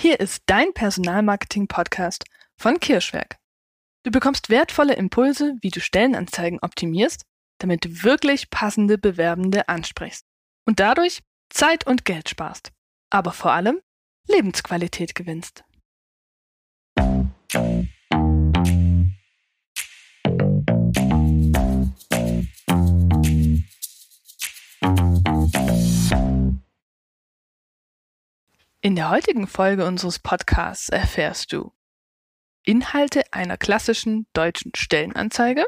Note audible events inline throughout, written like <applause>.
Hier ist dein Personalmarketing-Podcast von Kirschwerk. Du bekommst wertvolle Impulse, wie du Stellenanzeigen optimierst, damit du wirklich passende Bewerbende ansprichst und dadurch Zeit und Geld sparst, aber vor allem Lebensqualität gewinnst. In der heutigen Folge unseres Podcasts erfährst du Inhalte einer klassischen deutschen Stellenanzeige,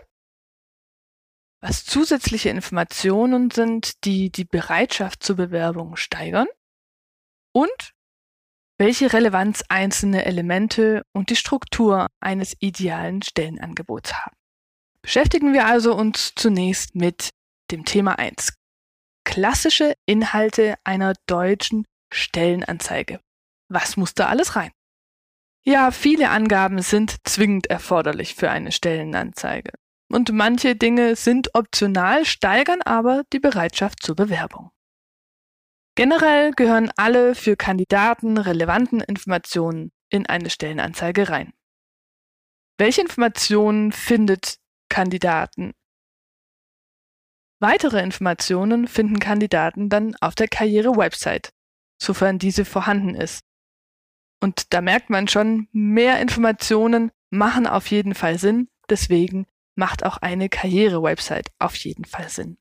was zusätzliche Informationen sind, die die Bereitschaft zur Bewerbung steigern und welche Relevanz einzelne Elemente und die Struktur eines idealen Stellenangebots haben. Beschäftigen wir also uns zunächst mit dem Thema 1. Klassische Inhalte einer deutschen Stellenanzeige. Was muss da alles rein? Ja, viele Angaben sind zwingend erforderlich für eine Stellenanzeige. Und manche Dinge sind optional, steigern aber die Bereitschaft zur Bewerbung. Generell gehören alle für Kandidaten relevanten Informationen in eine Stellenanzeige rein. Welche Informationen findet Kandidaten? Weitere Informationen finden Kandidaten dann auf der Karriere-Website sofern diese vorhanden ist. Und da merkt man schon, mehr Informationen machen auf jeden Fall Sinn, deswegen macht auch eine Karriere-Website auf jeden Fall Sinn.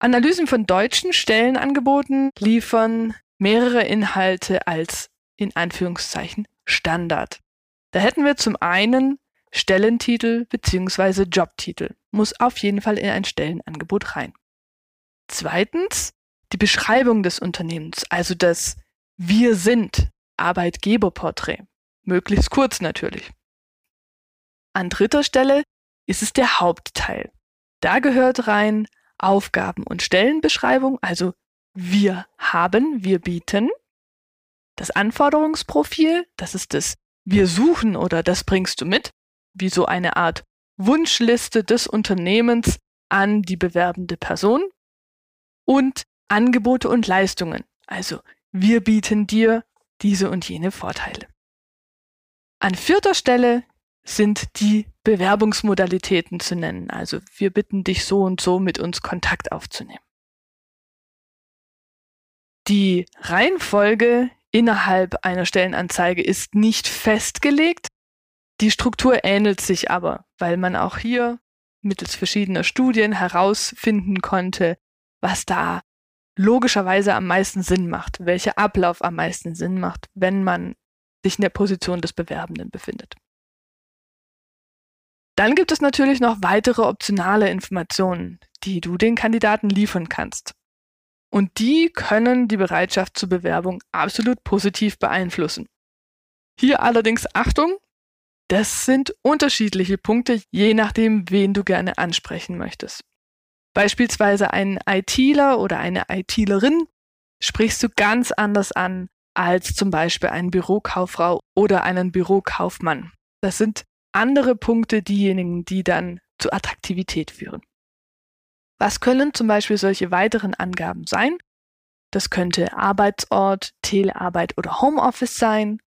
Analysen von deutschen Stellenangeboten liefern mehrere Inhalte als in Anführungszeichen Standard. Da hätten wir zum einen Stellentitel bzw. Jobtitel. Muss auf jeden Fall in ein Stellenangebot rein. Zweitens die Beschreibung des Unternehmens, also das Wir sind Arbeitgeberporträt. Möglichst kurz natürlich. An dritter Stelle ist es der Hauptteil. Da gehört rein Aufgaben- und Stellenbeschreibung, also wir haben, wir bieten. Das Anforderungsprofil, das ist das wir suchen oder das bringst du mit, wie so eine Art Wunschliste des Unternehmens an die bewerbende Person. Und Angebote und Leistungen. Also wir bieten dir diese und jene Vorteile. An vierter Stelle sind die Bewerbungsmodalitäten zu nennen. Also wir bitten dich so und so mit uns Kontakt aufzunehmen. Die Reihenfolge innerhalb einer Stellenanzeige ist nicht festgelegt. Die Struktur ähnelt sich aber, weil man auch hier mittels verschiedener Studien herausfinden konnte, was da logischerweise am meisten Sinn macht, welcher Ablauf am meisten Sinn macht, wenn man sich in der Position des Bewerbenden befindet. Dann gibt es natürlich noch weitere optionale Informationen, die du den Kandidaten liefern kannst. Und die können die Bereitschaft zur Bewerbung absolut positiv beeinflussen. Hier allerdings Achtung, das sind unterschiedliche Punkte, je nachdem, wen du gerne ansprechen möchtest. Beispielsweise einen ITler oder eine ITlerin sprichst du ganz anders an als zum Beispiel einen Bürokauffrau oder einen Bürokaufmann. Das sind andere Punkte diejenigen, die dann zu Attraktivität führen. Was können zum Beispiel solche weiteren Angaben sein? Das könnte Arbeitsort, Telearbeit oder Homeoffice sein.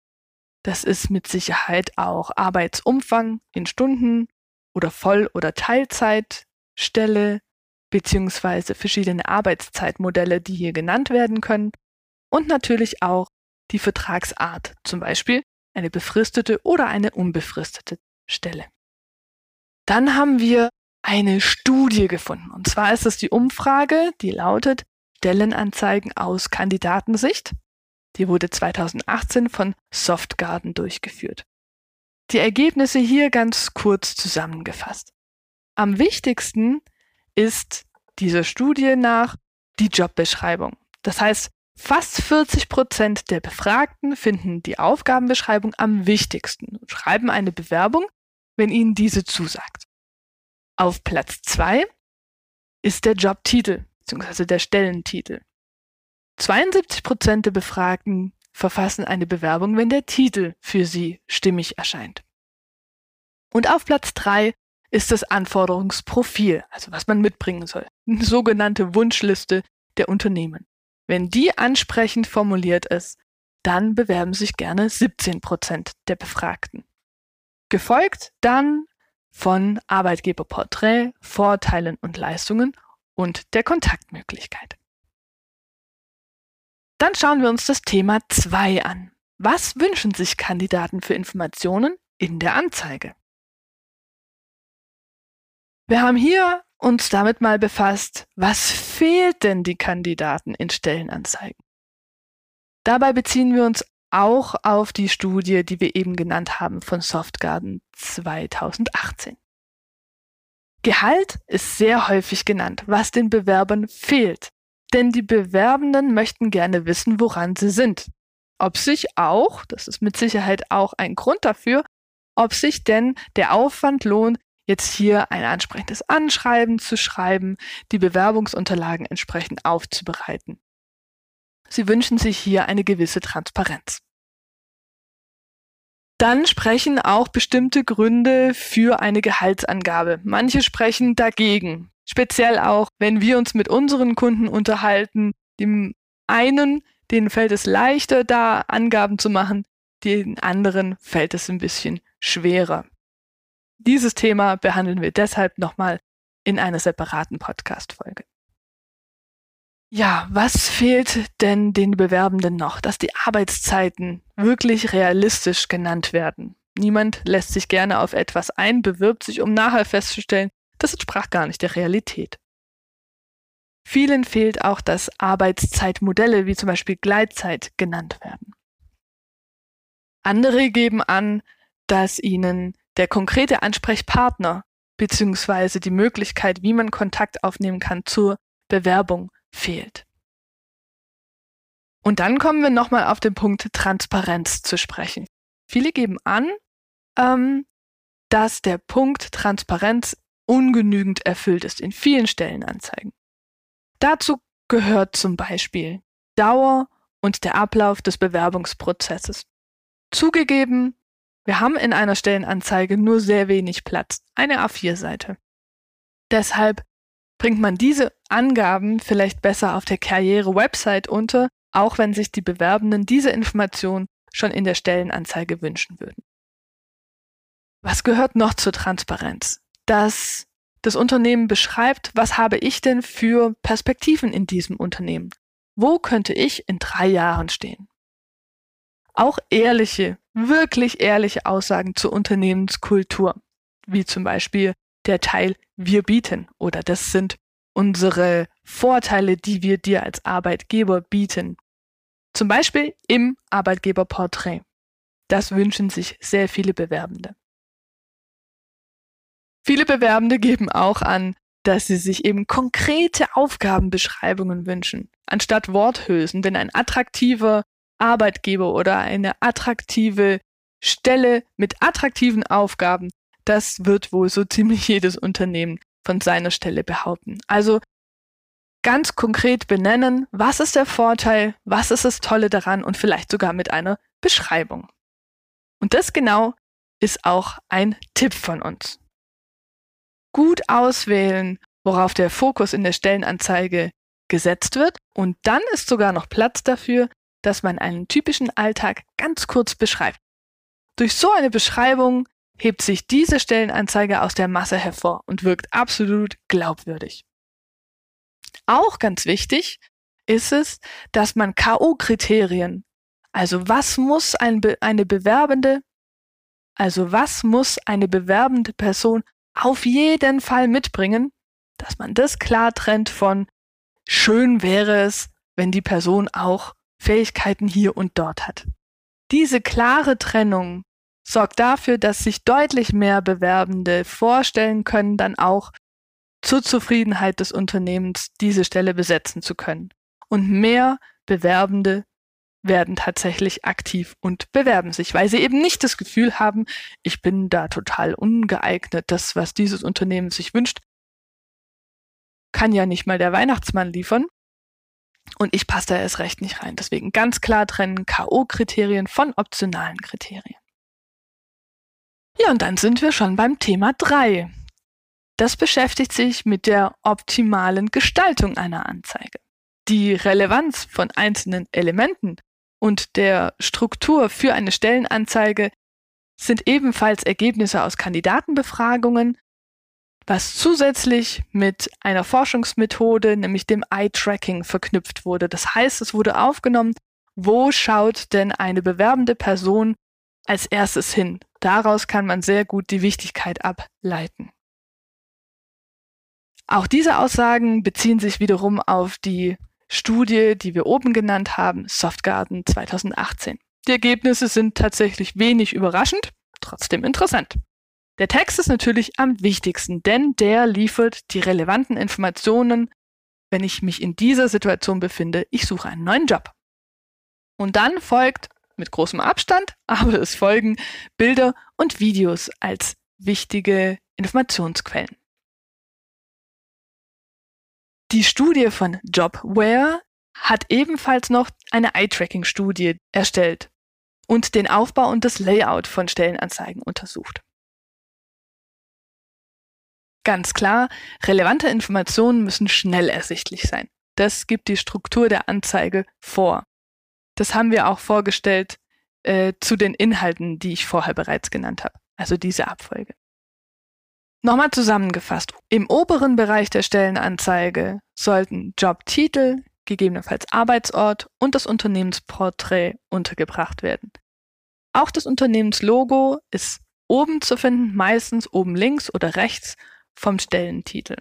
Das ist mit Sicherheit auch Arbeitsumfang in Stunden oder Voll- oder Teilzeitstelle, beziehungsweise verschiedene Arbeitszeitmodelle, die hier genannt werden können und natürlich auch die Vertragsart, zum Beispiel eine befristete oder eine unbefristete Stelle. Dann haben wir eine Studie gefunden. Und zwar ist es die Umfrage, die lautet Stellenanzeigen aus Kandidatensicht. Die wurde 2018 von Softgarden durchgeführt. Die Ergebnisse hier ganz kurz zusammengefasst. Am wichtigsten ist dieser Studie nach die Jobbeschreibung. Das heißt, fast 40 Prozent der Befragten finden die Aufgabenbeschreibung am wichtigsten und schreiben eine Bewerbung, wenn ihnen diese zusagt. Auf Platz zwei ist der Jobtitel bzw. der Stellentitel. 72 Prozent der Befragten verfassen eine Bewerbung, wenn der Titel für sie stimmig erscheint. Und auf Platz drei ist das Anforderungsprofil, also was man mitbringen soll. Eine sogenannte Wunschliste der Unternehmen. Wenn die ansprechend formuliert ist, dann bewerben sich gerne 17 Prozent der Befragten. Gefolgt dann von Arbeitgeberporträt, Vorteilen und Leistungen und der Kontaktmöglichkeit. Dann schauen wir uns das Thema 2 an. Was wünschen sich Kandidaten für Informationen in der Anzeige? Wir haben hier uns damit mal befasst, was fehlt denn die Kandidaten in Stellenanzeigen? Dabei beziehen wir uns auch auf die Studie, die wir eben genannt haben von Softgarden 2018. Gehalt ist sehr häufig genannt, was den Bewerbern fehlt. Denn die Bewerbenden möchten gerne wissen, woran sie sind. Ob sich auch, das ist mit Sicherheit auch ein Grund dafür, ob sich denn der Aufwand lohnt, jetzt hier ein ansprechendes Anschreiben zu schreiben, die Bewerbungsunterlagen entsprechend aufzubereiten. Sie wünschen sich hier eine gewisse Transparenz. Dann sprechen auch bestimmte Gründe für eine Gehaltsangabe. Manche sprechen dagegen. Speziell auch, wenn wir uns mit unseren Kunden unterhalten. Dem einen, denen fällt es leichter, da Angaben zu machen, den anderen fällt es ein bisschen schwerer. Dieses Thema behandeln wir deshalb nochmal in einer separaten Podcast-Folge. Ja, was fehlt denn den Bewerbenden noch? Dass die Arbeitszeiten wirklich realistisch genannt werden. Niemand lässt sich gerne auf etwas ein, bewirbt sich, um nachher festzustellen, das entsprach gar nicht der Realität. Vielen fehlt auch, dass Arbeitszeitmodelle wie zum Beispiel Gleitzeit genannt werden. Andere geben an, dass ihnen der konkrete Ansprechpartner bzw. die Möglichkeit, wie man Kontakt aufnehmen kann zur Bewerbung fehlt. Und dann kommen wir nochmal auf den Punkt Transparenz zu sprechen. Viele geben an, ähm, dass der Punkt Transparenz ungenügend erfüllt ist in vielen Stellenanzeigen. Dazu gehört zum Beispiel Dauer und der Ablauf des Bewerbungsprozesses. Zugegeben, wir haben in einer Stellenanzeige nur sehr wenig Platz, eine A4-Seite. Deshalb bringt man diese Angaben vielleicht besser auf der Karriere-Website unter, auch wenn sich die Bewerbenden diese Information schon in der Stellenanzeige wünschen würden. Was gehört noch zur Transparenz? Dass das Unternehmen beschreibt, was habe ich denn für Perspektiven in diesem Unternehmen? Wo könnte ich in drei Jahren stehen? Auch ehrliche, wirklich ehrliche Aussagen zur Unternehmenskultur, wie zum Beispiel der Teil wir bieten oder das sind unsere Vorteile, die wir dir als Arbeitgeber bieten. Zum Beispiel im Arbeitgeberporträt. Das wünschen sich sehr viele Bewerbende. Viele Bewerbende geben auch an, dass sie sich eben konkrete Aufgabenbeschreibungen wünschen, anstatt Worthülsen, denn ein attraktiver Arbeitgeber oder eine attraktive Stelle mit attraktiven Aufgaben, das wird wohl so ziemlich jedes Unternehmen von seiner Stelle behaupten. Also ganz konkret benennen, was ist der Vorteil, was ist das Tolle daran und vielleicht sogar mit einer Beschreibung. Und das genau ist auch ein Tipp von uns. Gut auswählen, worauf der Fokus in der Stellenanzeige gesetzt wird und dann ist sogar noch Platz dafür, dass man einen typischen Alltag ganz kurz beschreibt. Durch so eine Beschreibung hebt sich diese Stellenanzeige aus der Masse hervor und wirkt absolut glaubwürdig. Auch ganz wichtig ist es, dass man KO-Kriterien, also was muss ein Be eine Bewerbende, also was muss eine bewerbende Person auf jeden Fall mitbringen, dass man das klar trennt von schön wäre es, wenn die Person auch Fähigkeiten hier und dort hat. Diese klare Trennung sorgt dafür, dass sich deutlich mehr Bewerbende vorstellen können, dann auch zur Zufriedenheit des Unternehmens diese Stelle besetzen zu können. Und mehr Bewerbende werden tatsächlich aktiv und bewerben sich, weil sie eben nicht das Gefühl haben, ich bin da total ungeeignet, das, was dieses Unternehmen sich wünscht, kann ja nicht mal der Weihnachtsmann liefern. Und ich passe da erst recht nicht rein. Deswegen ganz klar trennen K.O.-Kriterien von optionalen Kriterien. Ja, und dann sind wir schon beim Thema 3. Das beschäftigt sich mit der optimalen Gestaltung einer Anzeige. Die Relevanz von einzelnen Elementen und der Struktur für eine Stellenanzeige sind ebenfalls Ergebnisse aus Kandidatenbefragungen, was zusätzlich mit einer Forschungsmethode, nämlich dem Eye-Tracking, verknüpft wurde. Das heißt, es wurde aufgenommen, wo schaut denn eine bewerbende Person als erstes hin. Daraus kann man sehr gut die Wichtigkeit ableiten. Auch diese Aussagen beziehen sich wiederum auf die Studie, die wir oben genannt haben, Softgarden 2018. Die Ergebnisse sind tatsächlich wenig überraschend, trotzdem interessant. Der Text ist natürlich am wichtigsten, denn der liefert die relevanten Informationen, wenn ich mich in dieser Situation befinde, ich suche einen neuen Job. Und dann folgt mit großem Abstand, <laughs> aber es folgen Bilder und Videos als wichtige Informationsquellen. Die Studie von Jobware hat ebenfalls noch eine Eye-Tracking-Studie erstellt und den Aufbau und das Layout von Stellenanzeigen untersucht. Ganz klar, relevante Informationen müssen schnell ersichtlich sein. Das gibt die Struktur der Anzeige vor. Das haben wir auch vorgestellt äh, zu den Inhalten, die ich vorher bereits genannt habe, also diese Abfolge. Nochmal zusammengefasst. Im oberen Bereich der Stellenanzeige sollten Jobtitel, gegebenenfalls Arbeitsort und das Unternehmensporträt untergebracht werden. Auch das Unternehmenslogo ist oben zu finden, meistens oben links oder rechts vom Stellentitel.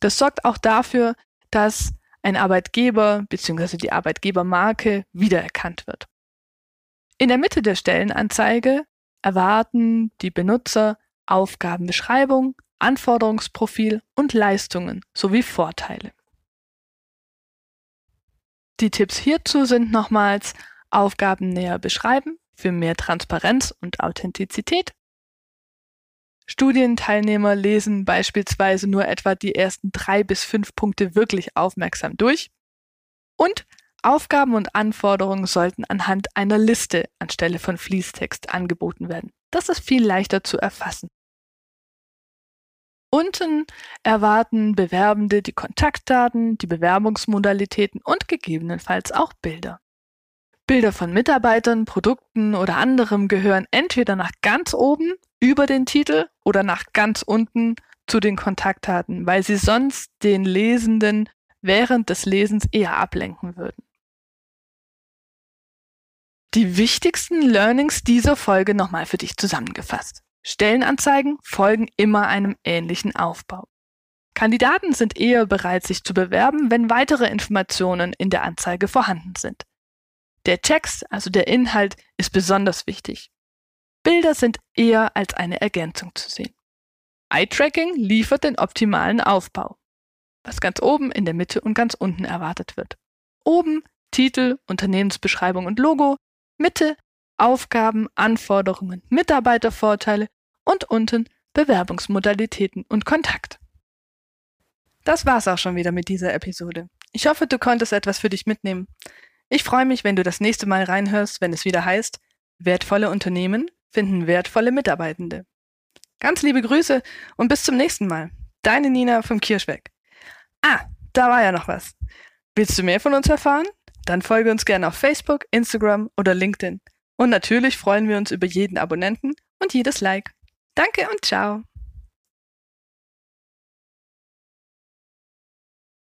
Das sorgt auch dafür, dass ein Arbeitgeber bzw. die Arbeitgebermarke wiedererkannt wird. In der Mitte der Stellenanzeige erwarten die Benutzer Aufgabenbeschreibung, Anforderungsprofil und Leistungen sowie Vorteile. Die Tipps hierzu sind nochmals Aufgaben näher beschreiben für mehr Transparenz und Authentizität. Studienteilnehmer lesen beispielsweise nur etwa die ersten drei bis fünf Punkte wirklich aufmerksam durch. Und Aufgaben und Anforderungen sollten anhand einer Liste anstelle von Fließtext angeboten werden. Das ist viel leichter zu erfassen. Unten erwarten Bewerbende die Kontaktdaten, die Bewerbungsmodalitäten und gegebenenfalls auch Bilder. Bilder von Mitarbeitern, Produkten oder anderem gehören entweder nach ganz oben über den Titel oder nach ganz unten zu den Kontaktdaten, weil sie sonst den Lesenden während des Lesens eher ablenken würden. Die wichtigsten Learnings dieser Folge nochmal für dich zusammengefasst. Stellenanzeigen folgen immer einem ähnlichen Aufbau. Kandidaten sind eher bereit, sich zu bewerben, wenn weitere Informationen in der Anzeige vorhanden sind. Der Text, also der Inhalt, ist besonders wichtig. Bilder sind eher als eine Ergänzung zu sehen. Eye-Tracking liefert den optimalen Aufbau, was ganz oben, in der Mitte und ganz unten erwartet wird. Oben Titel, Unternehmensbeschreibung und Logo, Mitte Aufgaben, Anforderungen, Mitarbeitervorteile und unten Bewerbungsmodalitäten und Kontakt. Das war's auch schon wieder mit dieser Episode. Ich hoffe, du konntest etwas für dich mitnehmen. Ich freue mich, wenn du das nächste Mal reinhörst, wenn es wieder heißt, wertvolle Unternehmen finden wertvolle Mitarbeitende. Ganz liebe Grüße und bis zum nächsten Mal. Deine Nina vom Kirschweg. Ah, da war ja noch was. Willst du mehr von uns erfahren? Dann folge uns gerne auf Facebook, Instagram oder LinkedIn. Und natürlich freuen wir uns über jeden Abonnenten und jedes Like. Danke und ciao.